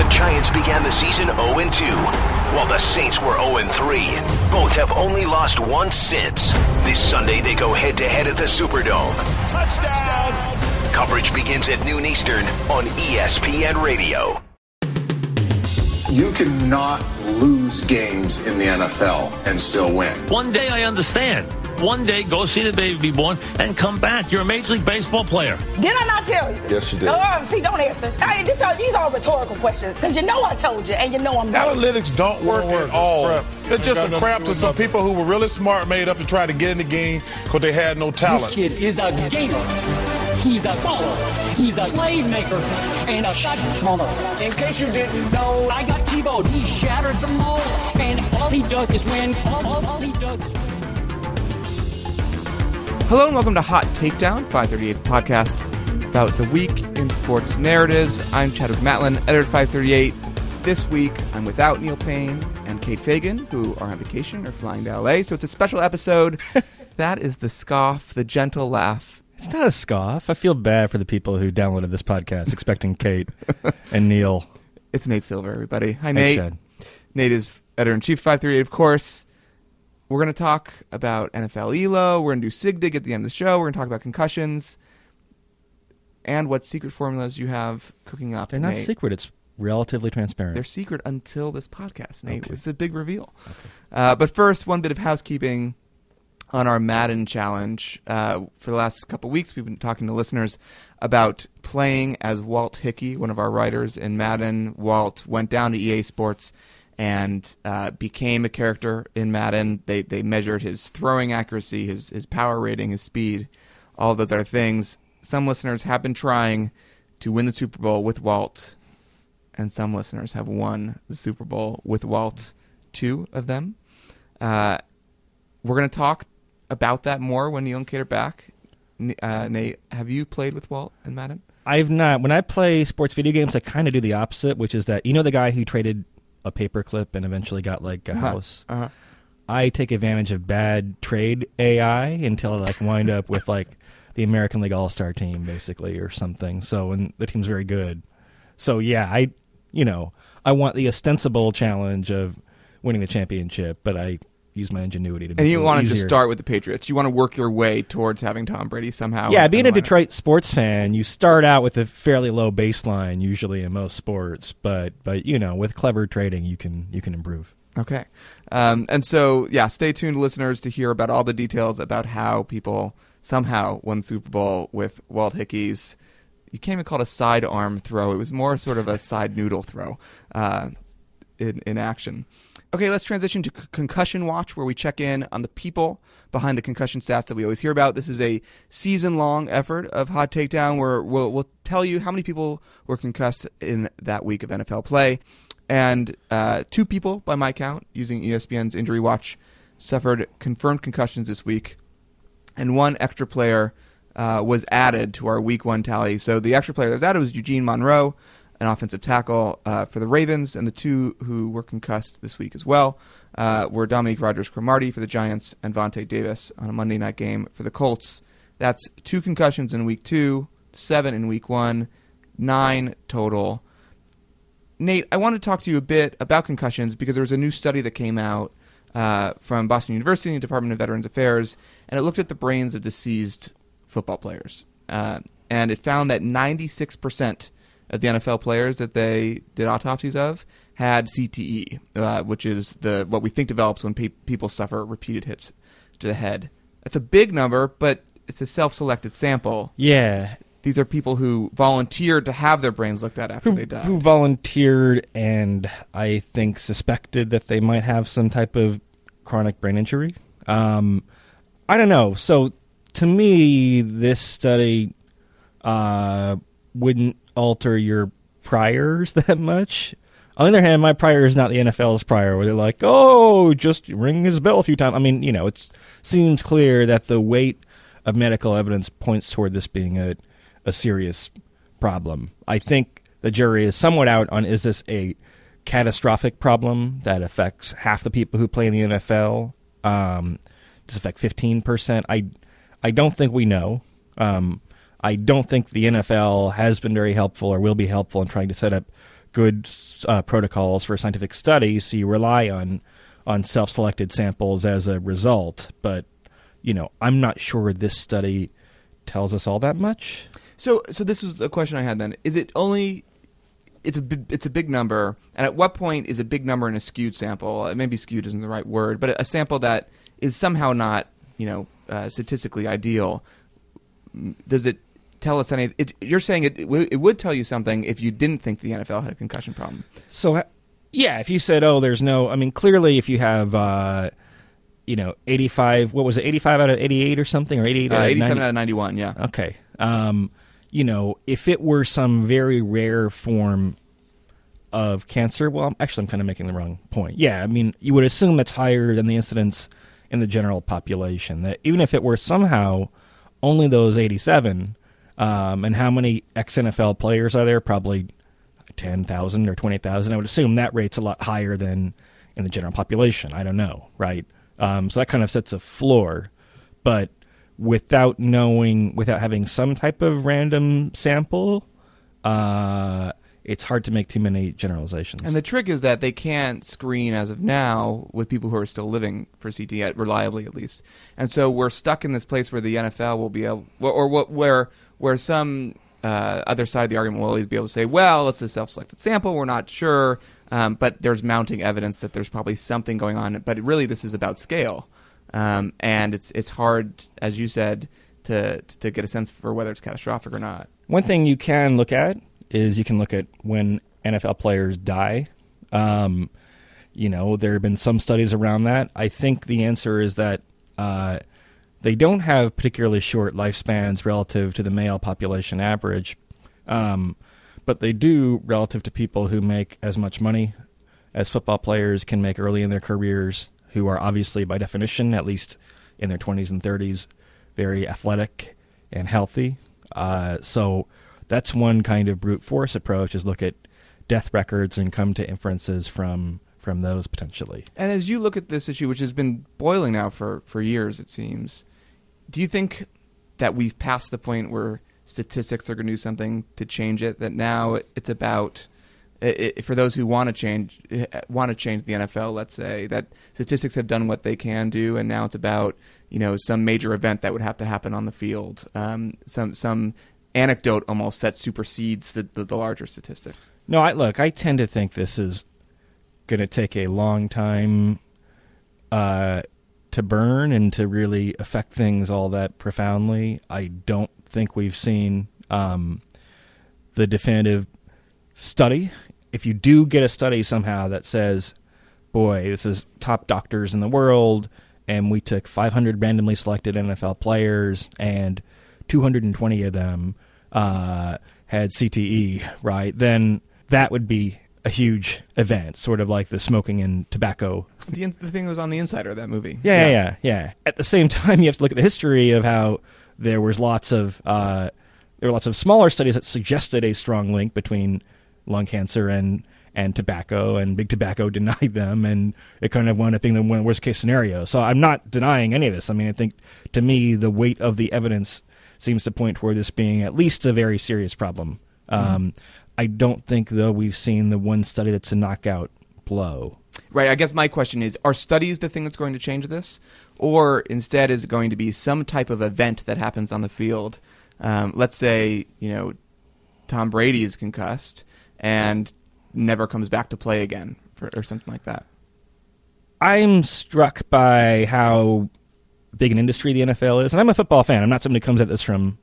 The Giants began the season 0-2, while the Saints were 0-3. Both have only lost once since. This Sunday, they go head-to-head at the Superdome. Touchdown! Coverage begins at noon Eastern on ESPN Radio. You cannot lose games in the NFL and still win. One day I understand. One day go see the baby be born and come back. You're a Major League Baseball player. Did I not tell you? Yes, you did. Oh, oh see, don't answer. Hey, this are, these are rhetorical questions because you know I told you and you know I'm right. Analytics don't work Won't work. at all. Crap. It's just a crap nothing to to some nothing. people who were really smart, made up to try to get in the game because they had no talent. This talent. kid is a gamer. He's a follower. He's a playmaker and a shot caller. In case you didn't know, I got T-Bone. He shattered the mold, and all he does is win. All, all, all he does is win. Hello and welcome to Hot Takedown, 538's podcast about the week in sports narratives. I'm Chadwick Matlin, editor at 538. This week, I'm without Neil Payne and Kate Fagan, who are on vacation or flying to LA. So it's a special episode. that is the scoff, the gentle laugh. It's not a scoff. I feel bad for the people who downloaded this podcast expecting Kate and Neil. It's Nate Silver, everybody. Hi, Nate. Nate is editor in chief 538, of course. We're going to talk about NFL ELO. We're going to do SIG Dig at the end of the show. We're going to talk about concussions and what secret formulas you have cooking up. They're not Nate. secret. It's relatively transparent. They're secret until this podcast, Nate. Okay. It's a big reveal. Uh, but first, one bit of housekeeping on our Madden challenge. Uh, for the last couple weeks, we've been talking to listeners about playing as Walt Hickey, one of our writers in Madden. Walt went down to EA Sports and uh, became a character in Madden. They they measured his throwing accuracy, his his power rating, his speed, all those other things. Some listeners have been trying to win the Super Bowl with Walt and some listeners have won the Super Bowl with Walt. Two of them. Uh, we're going to talk about that more when Neil and Kate are back. Uh, Nate, have you played with Walt and Madden? I've not. When I play sports video games, I kind of do the opposite, which is that you know the guy who traded a paperclip and eventually got like a house. Uh-huh. I take advantage of bad trade AI until I like wind up with like the American League All Star team basically or something. So and the team's very good. So yeah, I you know I want the ostensible challenge of winning the championship, but I use my ingenuity to. And make it you want to just start with the Patriots. You want to work your way towards having Tom Brady somehow. Yeah, being a. Detroit sports fan, you start out with a fairly low baseline usually in most sports, but but you know, with clever trading, you can you can improve. Okay. Um, and so, yeah, stay tuned, listeners, to hear about all the details about how people somehow won the Super Bowl with Walt Hickey's. You can't even call it a sidearm throw. It was more sort of a side noodle throw uh, in, in action. Okay, let's transition to Concussion Watch, where we check in on the people behind the concussion stats that we always hear about. This is a season long effort of Hot Takedown where we'll, we'll tell you how many people were concussed in that week of NFL play. And uh, two people, by my count, using ESPN's Injury Watch, suffered confirmed concussions this week. And one extra player uh, was added to our week one tally. So the extra player that was added was Eugene Monroe, an offensive tackle uh, for the Ravens. And the two who were concussed this week as well uh, were Dominique Rodgers Cromartie for the Giants and Vontae Davis on a Monday night game for the Colts. That's two concussions in week two, seven in week one, nine total. Nate, I want to talk to you a bit about concussions because there was a new study that came out uh, from Boston University and the Department of Veterans Affairs, and it looked at the brains of deceased football players. Uh, and it found that 96% of the NFL players that they did autopsies of had CTE, uh, which is the what we think develops when pe- people suffer repeated hits to the head. That's a big number, but it's a self-selected sample. Yeah, These are people who volunteered to have their brains looked at after who, they died. who volunteered and I think suspected that they might have some type of chronic brain injury. Um, I don't know. So to me, this study uh, wouldn't alter your priors that much. On the other hand, my prior is not the NFL's prior, where they're like, "Oh, just ring his bell a few times." I mean, you know, it seems clear that the weight of medical evidence points toward this being a a serious problem. I think the jury is somewhat out on is this a catastrophic problem that affects half the people who play in the NFL? Um, does it affect fifteen percent? I I don't think we know. Um, I don't think the NFL has been very helpful or will be helpful in trying to set up good uh, protocols for scientific studies, so you rely on on self-selected samples as a result. But you know, I'm not sure this study tells us all that much. So, so this is a question I had then. Is it only? It's a it's a big number, and at what point is a big number in a skewed sample? Maybe skewed isn't the right word, but a sample that is somehow not you know uh, statistically ideal. Does it tell us any? It, you're saying it, it would tell you something if you didn't think the NFL had a concussion problem. So, yeah, if you said, "Oh, there's no," I mean, clearly, if you have, uh, you know, 85, what was it, 85 out of 88 or something, or 88 Uh, out of 87 90? out of 91, yeah. Okay. Um, you know, if it were some very rare form of cancer, well, actually, I'm kind of making the wrong point. Yeah, I mean, you would assume it's higher than the incidence in the general population. That even if it were somehow only those 87, um, and how many ex NFL players are there? Probably 10,000 or 20,000. I would assume that rate's a lot higher than in the general population. I don't know, right? Um, so that kind of sets a floor. But without knowing, without having some type of random sample, uh, it's hard to make too many generalizations. And the trick is that they can't screen as of now with people who are still living for CT reliably at least. And so we're stuck in this place where the NFL will be able, or what, where where some uh, other side of the argument will always be able to say, well, it's a self-selected sample, we're not sure, um, but there's mounting evidence that there's probably something going on. But really, this is about scale, um, and it's it's hard, as you said, to to get a sense for whether it's catastrophic or not. One thing you can look at is you can look at when NFL players die. Um, you know, there have been some studies around that. I think the answer is that uh, they don't have particularly short lifespans relative to the male population average, um, but they do relative to people who make as much money as football players can make early in their careers, who are obviously, by definition, at least in their 20s and 30s, very athletic and healthy. Uh, so that's one kind of brute force approach: is look at death records and come to inferences from from those potentially. And as you look at this issue, which has been boiling now for, for years, it seems, do you think that we've passed the point where statistics are going to do something to change it? That now it's about i i for those who want to change want to change the NFL. Let's say that statistics have done what they can do, and now it's about you know some major event that would have to happen on the field. Um, some some anecdote almost that supersedes the, the, the larger statistics. No, I look. I tend to think this is going to take a long time uh, to burn and to really affect things all that profoundly. I don't think we've seen um, the definitive study. If you do get a study somehow that says, "Boy, this is top doctors in the world," and we took 500 randomly selected NFL players, and 220 of them uh, had CTE, right? Then that would be a huge event, sort of like the smoking and tobacco. The, in- the thing that was on the insider of that movie. Yeah, yeah, yeah, yeah. At the same time, you have to look at the history of how there was lots of uh, there were lots of smaller studies that suggested a strong link between lung cancer and and tobacco, and big tobacco denied them, and it kind of wound up being the worst case scenario. So I'm not denying any of this. I mean, I think to me the weight of the evidence seems to point toward this being at least a very serious problem. Um, I don't think though we've seen the one study that's a knockout blow. Right. I guess my question is: Are studies the thing that's going to change this, or instead is it going to be some type of event that happens on the field? Um, let's say you know Tom Brady is concussed and never comes back to play again, for, or something like that. I'm struck by how big an industry the NFL is, and I'm a football fan. I'm not somebody who comes at this from,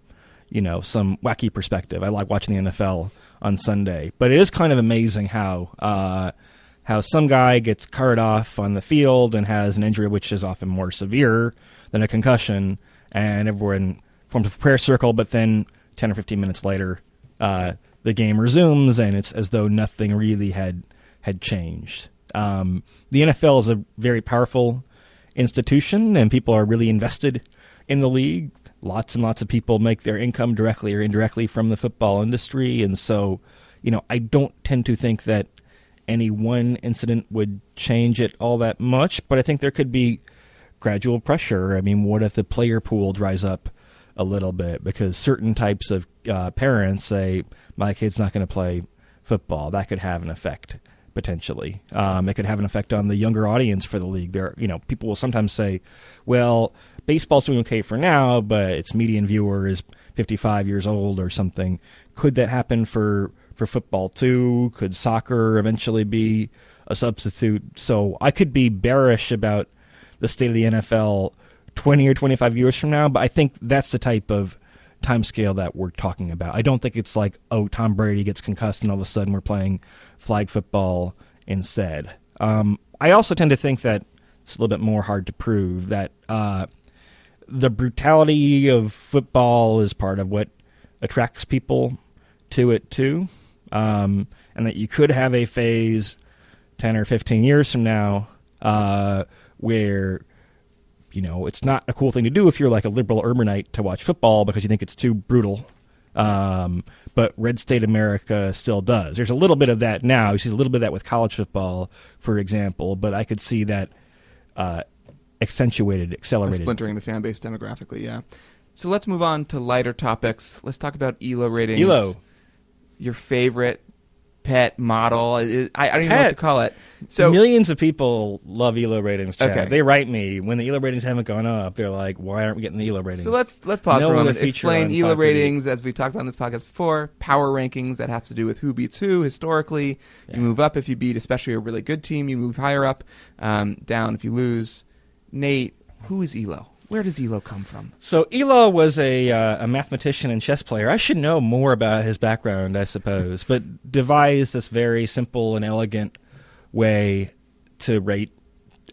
you know, some wacky perspective. I like watching the NFL on Sunday, but it is kind of amazing how uh, how some guy gets carted off on the field and has an injury which is often more severe than a concussion, and everyone forms a prayer circle. But then, ten or fifteen minutes later, uh, the game resumes, and it's as though nothing really had had changed. Um, the NFL is a very powerful institution, and people are really invested in the league. Lots and lots of people make their income directly or indirectly from the football industry, and so, you know, I don't tend to think that any one incident would change it all that much. But I think there could be gradual pressure. I mean, what if the player pool dries up a little bit because certain types of uh, parents say my kid's not going to play football. That could have an effect potentially. Um, it could have an effect on the younger audience for the league. There, you know, people will sometimes say, "Well, baseball's doing okay for now, but its median viewer is 55 years old or something." Could that happen for for football too? Could soccer eventually be a substitute? So I could be bearish about the state of the NFL 20 or 25 years from now, but I think that's the type of time scale that we're talking about. I don't think it's like, oh, Tom Brady gets concussed and all of a sudden we're playing flag football instead. Um, I also tend to think that it's a little bit more hard to prove that uh, the brutality of football is part of what attracts people to it too, um, and that you could have a phase 10 or 15 years from now uh, where you know, it's not a cool thing to do if you're like a liberal urbanite to watch football because you think it's too brutal. Um, but red state America still does. There's a little bit of that now. You see a little bit of that with college football, for example. But I could see that uh, accentuated, accelerated, splintering the fan base demographically. Yeah. So let's move on to lighter topics. Let's talk about Elo ratings. Elo, your favorite pet model. I, I don't even know what to call it. So millions of people love Elo ratings. Chad. Okay. They write me when the Elo ratings haven't gone up. They're like, "Why aren't we getting the Elo ratings?" So let's let's pause No for a moment. Explain ELO 538. ratings as we talked about in this podcast before. Power rankings that have to do with who beats who historically. You move up if you beat, especially a really good team. You move higher up. Um, down if you lose. Nate, who is Elo? Where does Elo come from? So Elo was a uh, a mathematician and chess player. I should know more about his background, I suppose, but devised this very simple and elegant way to rate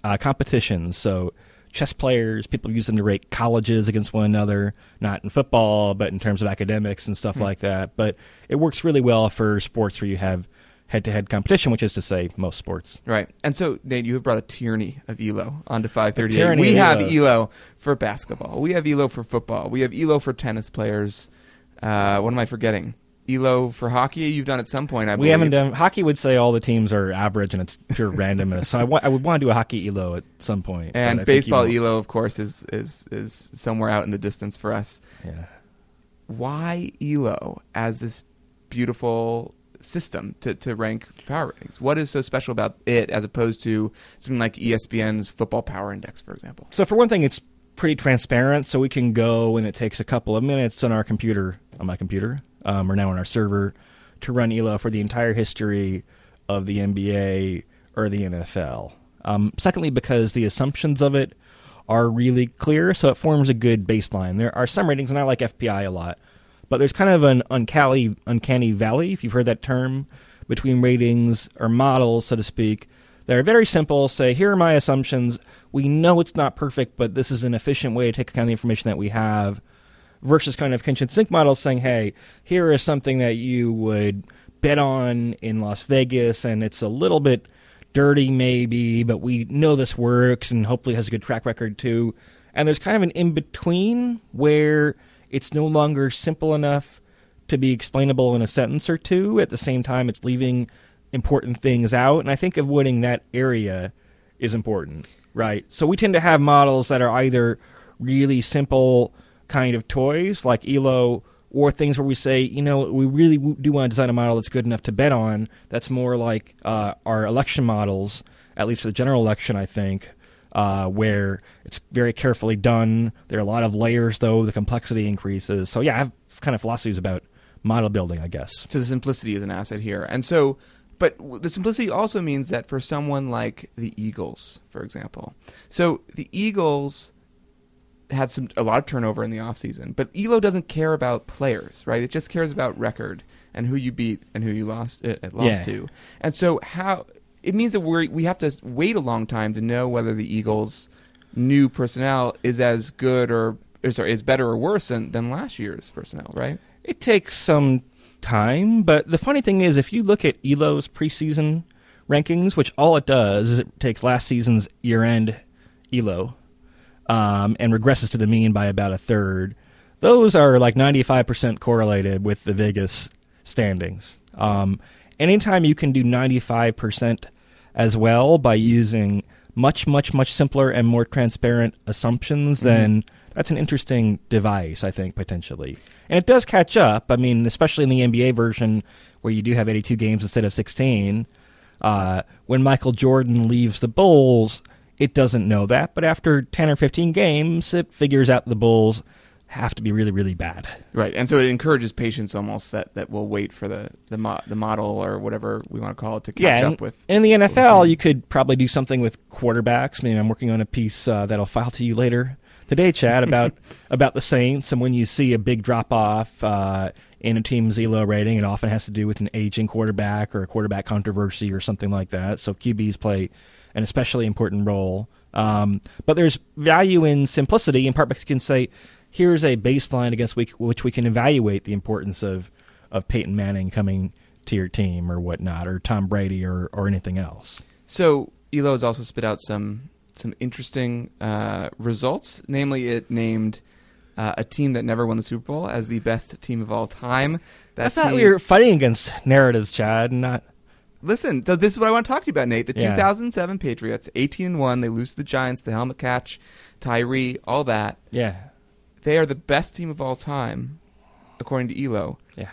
uh, competitions. So chess players, people use them to rate colleges against one another, not in football, but in terms of academics and stuff like that. But it works really well for sports where you have head-to-head competition, which is to say most sports. Right. And so, Nate, you have brought a tyranny of ELO onto 538. tyranny We have ELO. ELO for basketball. We have ELO for football. We have ELO for tennis players. Uh, what am I forgetting? ELO for hockey. You've done at some point, I We haven't done hockey. Would say all the teams are average and it's pure randomness. So I wa- I would want to do a hockey elo at some point. And baseball. ELO, of course, is, is is somewhere out in the distance for us. Yeah. Why ELO as this beautiful system to, to rank power ratings? What is so special about it as opposed to something like ESPN's Football Power Index, for example? So for one thing, it's pretty transparent. So we can go and it takes a couple of minutes on our computer, on my computer, um, or now on our server, to run ELO for the entire history of the NBA or the NFL. Um, secondly, because the assumptions of it are really clear, so it forms a good baseline. There are some ratings, and I like FPI a lot, but there's kind of an uncanny, uncanny valley, if you've heard that term, between ratings or models, so to speak. They're very simple. Say, here are my assumptions. We know it's not perfect, but this is an efficient way to take account of the information that we have. Versus kind of kitchen sink models saying, hey, here is something that you would bet on in Las Vegas, and it's a little bit dirty, maybe, but we know this works and hopefully has a good track record too. And there's kind of an in between where it's no longer simple enough to be explainable in a sentence or two. At the same time, it's leaving important things out. And I think avoiding that area is important, right? So we tend to have models that are either really simple kind of toys like ELO or things where we say, you know, we really do want to design a model that's good enough to bet on. That's more like uh, our election models, at least for the general election, I think, uh, where it's very carefully done. There are a lot of layers, though. The complexity increases. So, yeah, I have kind of philosophies about model building, I guess. So the simplicity is an asset here. And so, but the simplicity also means that for someone like the Eagles, for example, so the Eagles had some a lot of turnover in the offseason, but Elo doesn't care about players, right? It just cares about record and who you beat and who you lost uh, lost Yeah. to. And so how it means that we we have to wait a long time to know whether the Eagles' new personnel is as good or is, sorry, is better or worse than, than last year's personnel, right? It takes some time, but the funny thing is, if you look at Elo's preseason rankings, which all it does is it takes last season's year-end Elo um, and regresses to the mean by about a third. Those are like 95% correlated with the Vegas standings. Um, anytime you can do 95% as well by using much, much, much simpler and more transparent assumptions, then that's an interesting device, I think, potentially. And it does catch up. I mean, especially in the NBA version where you do have 82 games instead of 16. Uh, when Michael Jordan leaves the Bulls, it doesn't know that, but after 10 or 15 games, it figures out the Bulls have to be really, really bad. Right, and so it encourages patience almost that, that will wait for the the, mo- the model or whatever we want to call it to catch yeah, up with. and in the NFL, you could probably do something with quarterbacks. Maybe I'm working on a piece uh, that I'll file to you later today, Chad, about about the Saints. And when you see a big drop off uh, in a team's ELO rating, it often has to do with an aging quarterback or a quarterback controversy or something like that. So QBs play an especially important role. Um, but there's value in simplicity, in part because you can say, here's a baseline against which, we can evaluate the importance of, of Peyton Manning coming to your team or whatnot, or Tom Brady or, or anything else. So Elo has also spit out some some interesting uh, results. Namely, it named uh, a team that never won the Super Bowl as the best team of all time. That I thought team, we were fighting against narratives, Chad, not. Listen, so this is what I want to talk to you about, Nate. The Yeah. 2007 Patriots, 18 and one. They lose to the Giants, the helmet catch, Tyree, all that. Yeah. They are the best team of all time, according to Elo. Yeah.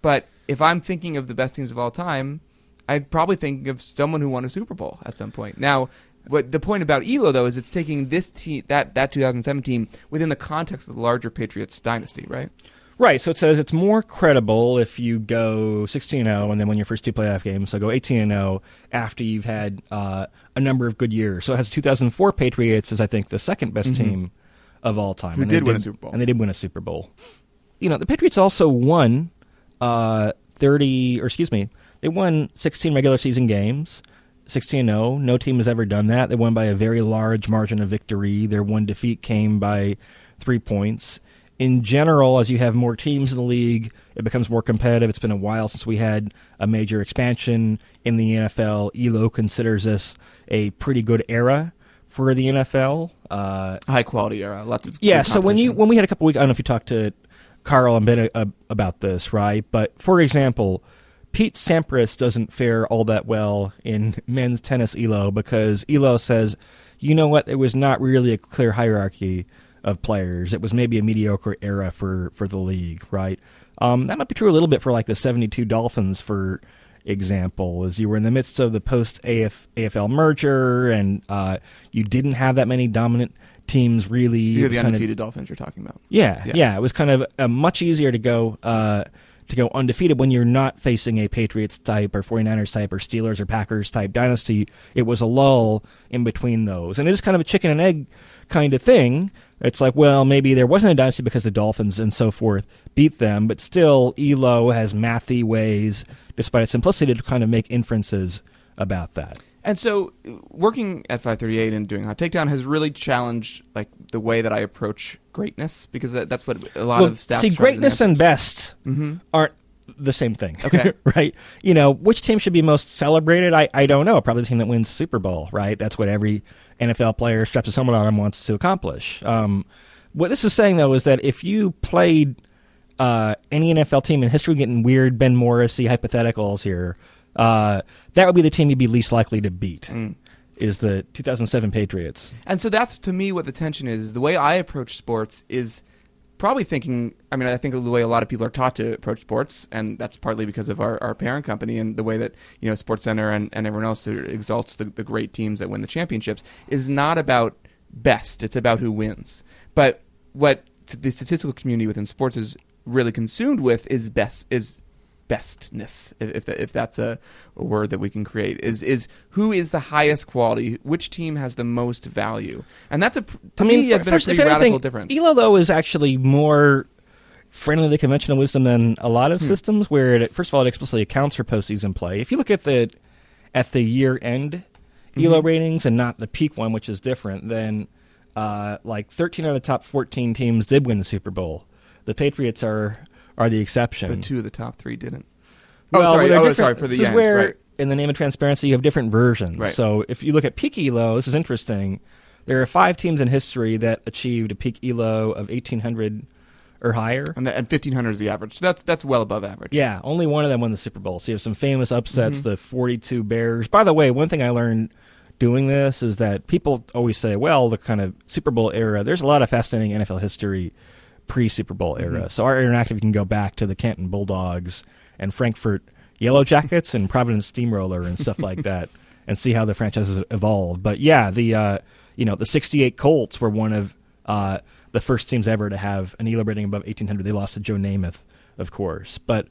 But if I'm thinking of the best teams of all time, I'd probably think of someone who won a Super Bowl at some point. Now, what the point about Elo though is it's taking this team that that 2007 team within the context of the larger Patriots dynasty, right? Right, so it says it's more credible if you go 16 0 and then win your first two playoff games. So go 18 0 after you've had uh, a number of good years. So it has 2004 Patriots as I think the second best team of all time. Who And they did win a Super Bowl. And they did win a Super Bowl. You know, the Patriots also won uh, 30, or excuse me, they won 16 regular season games. 16 0. No team has ever done that. They won by a very large margin of victory. Their one defeat came by three points. In general, as you have more teams in the league, it becomes more competitive. It's been a while since we had a major expansion in the NFL. ELO considers this a pretty good era for the NFL. Uh, High quality era, lots of yeah. So when you when we had a couple weeks, I don't know if you talked to Carl and Ben uh, about this, right? But for example, Pete Sampras doesn't fare all that well in men's tennis Elo because Elo says, you know what, it was not really a clear hierarchy of players. It was maybe a mediocre era for for the league, right? Um, that might be true a little bit for like the '72 Dolphins, for example, is you were in the midst of the post AF, AFL merger and uh, you didn't have that many dominant teams really. You're the kind of- undefeated Dolphins you're talking about. yeah, Yeah. yeah, It was kind of uh, much easier to go uh, to go undefeated when you're not facing a Patriots type or 49ers type or Steelers or Packers type dynasty. It was a lull in between those, and it is kind of a chicken and egg kind of thing. It's like, well, maybe there wasn't a dynasty because the Dolphins and so forth beat them, but still, Elo has mathy ways, despite its simplicity, to kind of make inferences about that. And so, working at 538 and doing Hot Takedown has really challenged like the way that I approach greatness because that, that's what a lot well, of stats see, greatness and best mm-hmm. aren't the same thing. Okay. right? You know, which team should be most celebrated? I, I don't know. Probably the team that wins the Super Bowl, right? That's what every NFL player straps his helmet on and wants to accomplish. Um, what this is saying, though, is that if you played uh, any NFL team in history, getting weird Ben Morrissey hypotheticals here, uh, that would be the team you'd be least likely to beat. Mm. Is the 2007 Patriots? And so that's to me what the tension is The way I approach sports is probably thinking. I mean, I think the way a lot of people are taught to approach sports, and that's partly because of our, our parent company and the way that you know Sports Center and, and everyone else exalts the, the great teams that win the championships is not about best. It's about who wins. But what the statistical community within sports is really consumed with is best is bestness, if if, if that's a, a word that we can create, is is who is the highest quality, which team has the most value, and that's a to I mean, me has been a pretty radical anything, difference. Elo though is actually more friendly to conventional wisdom than a lot of Hmm. systems, where it, first of all it explicitly accounts for postseason play. If you look at the at the year end Elo Mm-hmm. ratings and not the peak one, which is different, then uh, like 13 out of the top 14 teams did win the Super Bowl. The Patriots are are the exception. the two of the top three didn't. Well, oh, sorry. they're Oh, sorry for the this is where, right. in the name of transparency, you have different versions. Right. So if you look at peak elo, this is interesting. There are five teams in history that achieved a peak elo of eighteen hundred or higher. And, the, and fifteen hundred is the average. So that's that's well above average. Yeah, only one of them won the Super Bowl. So you have some famous upsets. Mm-hmm. The forty-two Bears. By the way, one thing I learned doing this is that people always say, well, the kind of Super Bowl era, there's a lot of fascinating NFL history pre Super Bowl era. Mm-hmm. So our interactive can go back to the Canton Bulldogs and Frankford Yellow Jackets and Providence Steamroller and stuff like that and see how the franchises evolved. But yeah, the uh, you know, the 68 Colts were one of uh, the first teams ever to have an ELO rating above 1800. They lost to Joe Namath, of course. But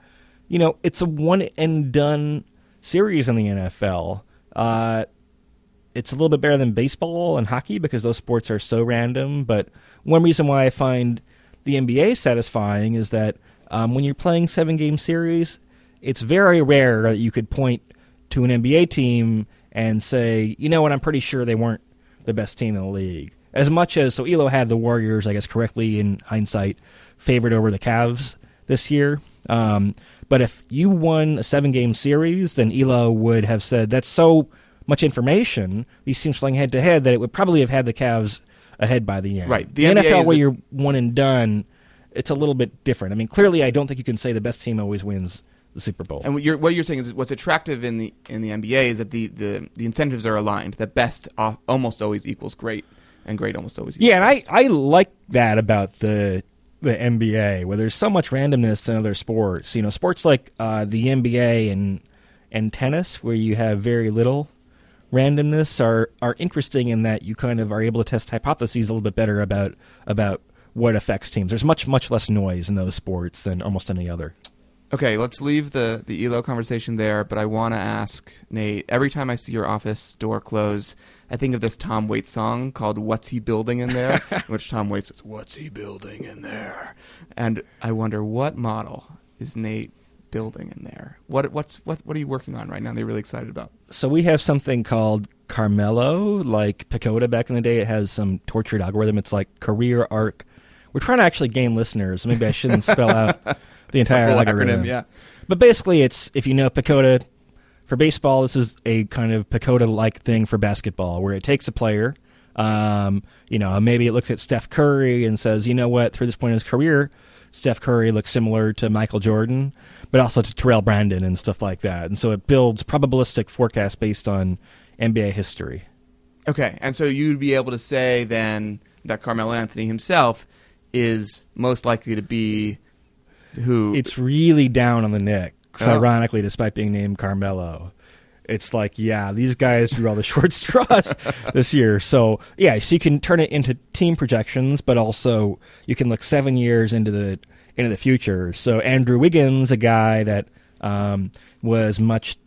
you know, it's a one and done series in the NFL. Uh, it's a little bit better than baseball and hockey because those sports are so random. But one reason why I find the NBA satisfying is that um, when you're playing seven game series, it's very rare that you could point to an NBA team and say, you know what, I'm pretty sure they weren't the best team in the league. As much as so, Elo had the Warriors, I guess, correctly in hindsight, favored over the Cavs this year. Um, but if you won a seven game series, then Elo would have said that's so much information, these teams playing head to head, that it would probably have had the Cavs ahead by the end. Right. The, The NBA NFL, where a- you're one and done, it's a little bit different. I mean, clearly, I don't think you can say the best team always wins the Super Bowl. And what you're, what you're saying is what's attractive in the in the NBA is that the, the, the incentives are aligned. That best al- almost always equals great, and great almost always equals Yeah, and I. I like that about the the NBA, where there's so much randomness in other sports. You know, sports like uh, the NBA and and tennis, where you have very little randomness, are are interesting in that you kind of are able to test hypotheses a little bit better about about what affects teams. There's much much less noise in those sports than almost any other. Okay, let's leave the the Elo conversation there. But I want to ask Nate. Every time I see your office door close, I think of this Tom Waits song called "What's He Building in There," in which Tom Waits says, "What's he building in there?" And I wonder what model is Nate building in there. What what's what what are you working on right now? They're really excited about. So we have something called Carmelo, like PECOTA back in the day. It has some tortured algorithm. It's like career arc. We're trying to actually gain listeners. Maybe I shouldn't spell out the entire algorithm. acronym, yeah. But basically, it's if you know PECOTA for baseball, this is a kind of PECOTA-like thing for basketball, where it takes a player. Um, you know, maybe it looks at Steph Curry and says, you know what, through this point in his career, Steph Curry looks similar to Michael Jordan, but also to Terrell Brandon and stuff like that. And so it builds probabilistic forecasts based on NBA history. Okay, and so you'd be able to say then that Carmelo Anthony himself is most likely to be who It's really down on the Knicks, Oh. ironically, despite being named Carmelo. It's like, yeah, these guys drew all the short straws this year. So, yeah, so you can turn it into team projections, but also you can look seven years into the into the future. So, Andrew Wiggins, a guy that um, was much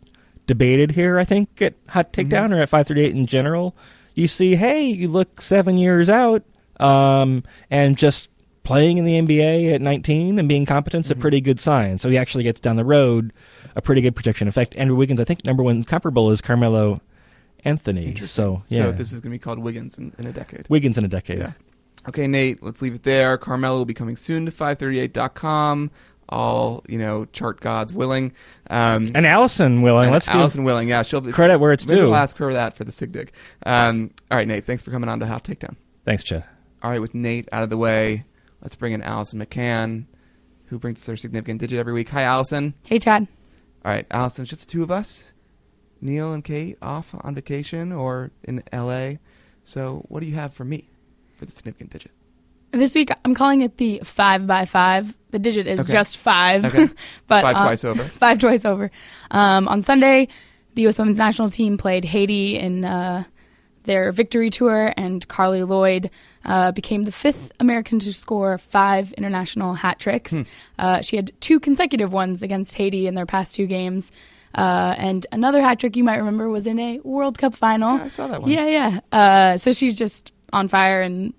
debated here, I think, at Hot Takedown or at 538 in general. You see, hey, you look seven years out, um, and just playing in the NBA at 19 and being competent is a pretty good sign. So he actually gets down the road a pretty good projection. In fact, Andrew Wiggins, I think number one comparable is Carmelo Anthony. So yeah, So this is going to be called Wiggins in, in a decade. Wiggins in a decade. Yeah. Okay, Nate, let's leave it there. Carmelo will be coming soon to 538.com. All, you know, chart gods willing. Um, And Allison Willing, and let's Allison willing. Yeah, she'll be. credit where it's maybe due. We'll ask her that for the Sig Dig. Um, all right, Nate, thanks for coming on to Hot Takedown. Thanks, Chad. All right, with Nate out of the way, let's bring in Allison McCann, who brings us her significant digit every week. Hi, Allison. Hey, Chad. All right, Allison, it's just the two of us. Neil and Kate off on vacation or in L.A. So, what do you have for me for the significant digit? This week I'm calling it the five by five. The digit is Okay. just five, Okay. but Five uh, twice over. Five twice over. Um, on Sunday, the U.S. Women's National Team played Haiti in uh, their victory tour, and Carli Lloyd uh, became the fifth American to score five international hat tricks. Hmm. Uh, she had two consecutive ones against Haiti in their past two games. Uh, and another hat trick you might remember was in a World Cup final. Yeah, I saw that one. Yeah, yeah. Uh, so she's just on fire and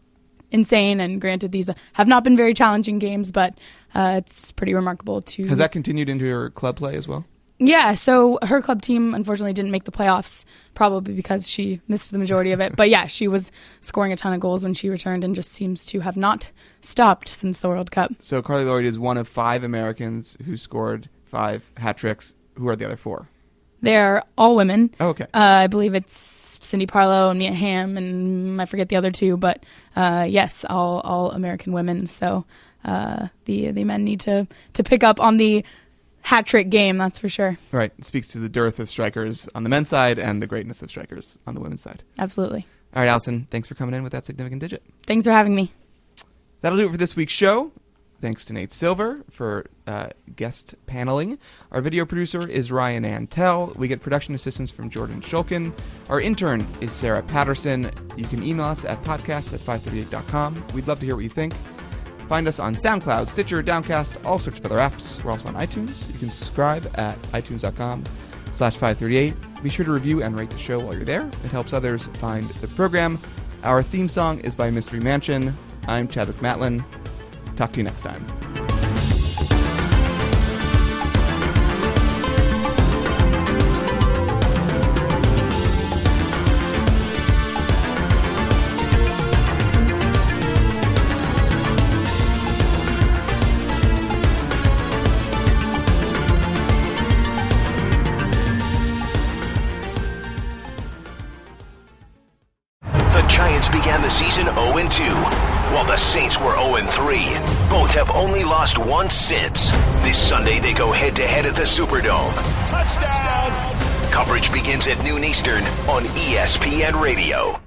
insane. And granted, these have not been very challenging games, but uh, it's pretty remarkable to. Has that continued into your club play as well? Yeah, so her club team unfortunately didn't make the playoffs, probably because she missed the majority of it. But yeah, she was scoring a ton of goals when she returned and just seems to have not stopped since the World Cup. So, Carli Lloyd is one of five Americans who scored five hat tricks. Who are the other four? They're all women. Oh, okay. Uh, I believe it's Cindy Parlow and Mia Hamm, and I forget the other two, but uh, yes, all all American women. So uh, the the men need to to pick up on the hat trick game, that's for sure. Right. It speaks to the dearth of strikers on the men's side and the greatness of strikers on the women's side. Absolutely. All right, Allison, thanks for coming in with that significant digit. Thanks for having me. That'll do it for this week's show. Thanks to Nate Silver for uh, guest paneling. Our video producer is Ryan Antel. We get production assistance from Jordan Shulkin. Our intern is Sarah Patterson. You can email us at podcast at 538.com. We'd love to hear what you think. Find us on SoundCloud, Stitcher, Downcast, all sorts of other apps. We're also on iTunes. You can subscribe at itunes.com slash 538. Be sure to review and rate the show while you're there. It helps others find the program. Our theme song is by Mystery Mansion. I'm Chadwick Matlin. Talk to you next time. Since. This Sunday, they go head to head at the Superdome. Touchdown! Coverage begins at noon Eastern on ESPN Radio.